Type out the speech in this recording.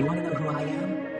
You want to know who I am?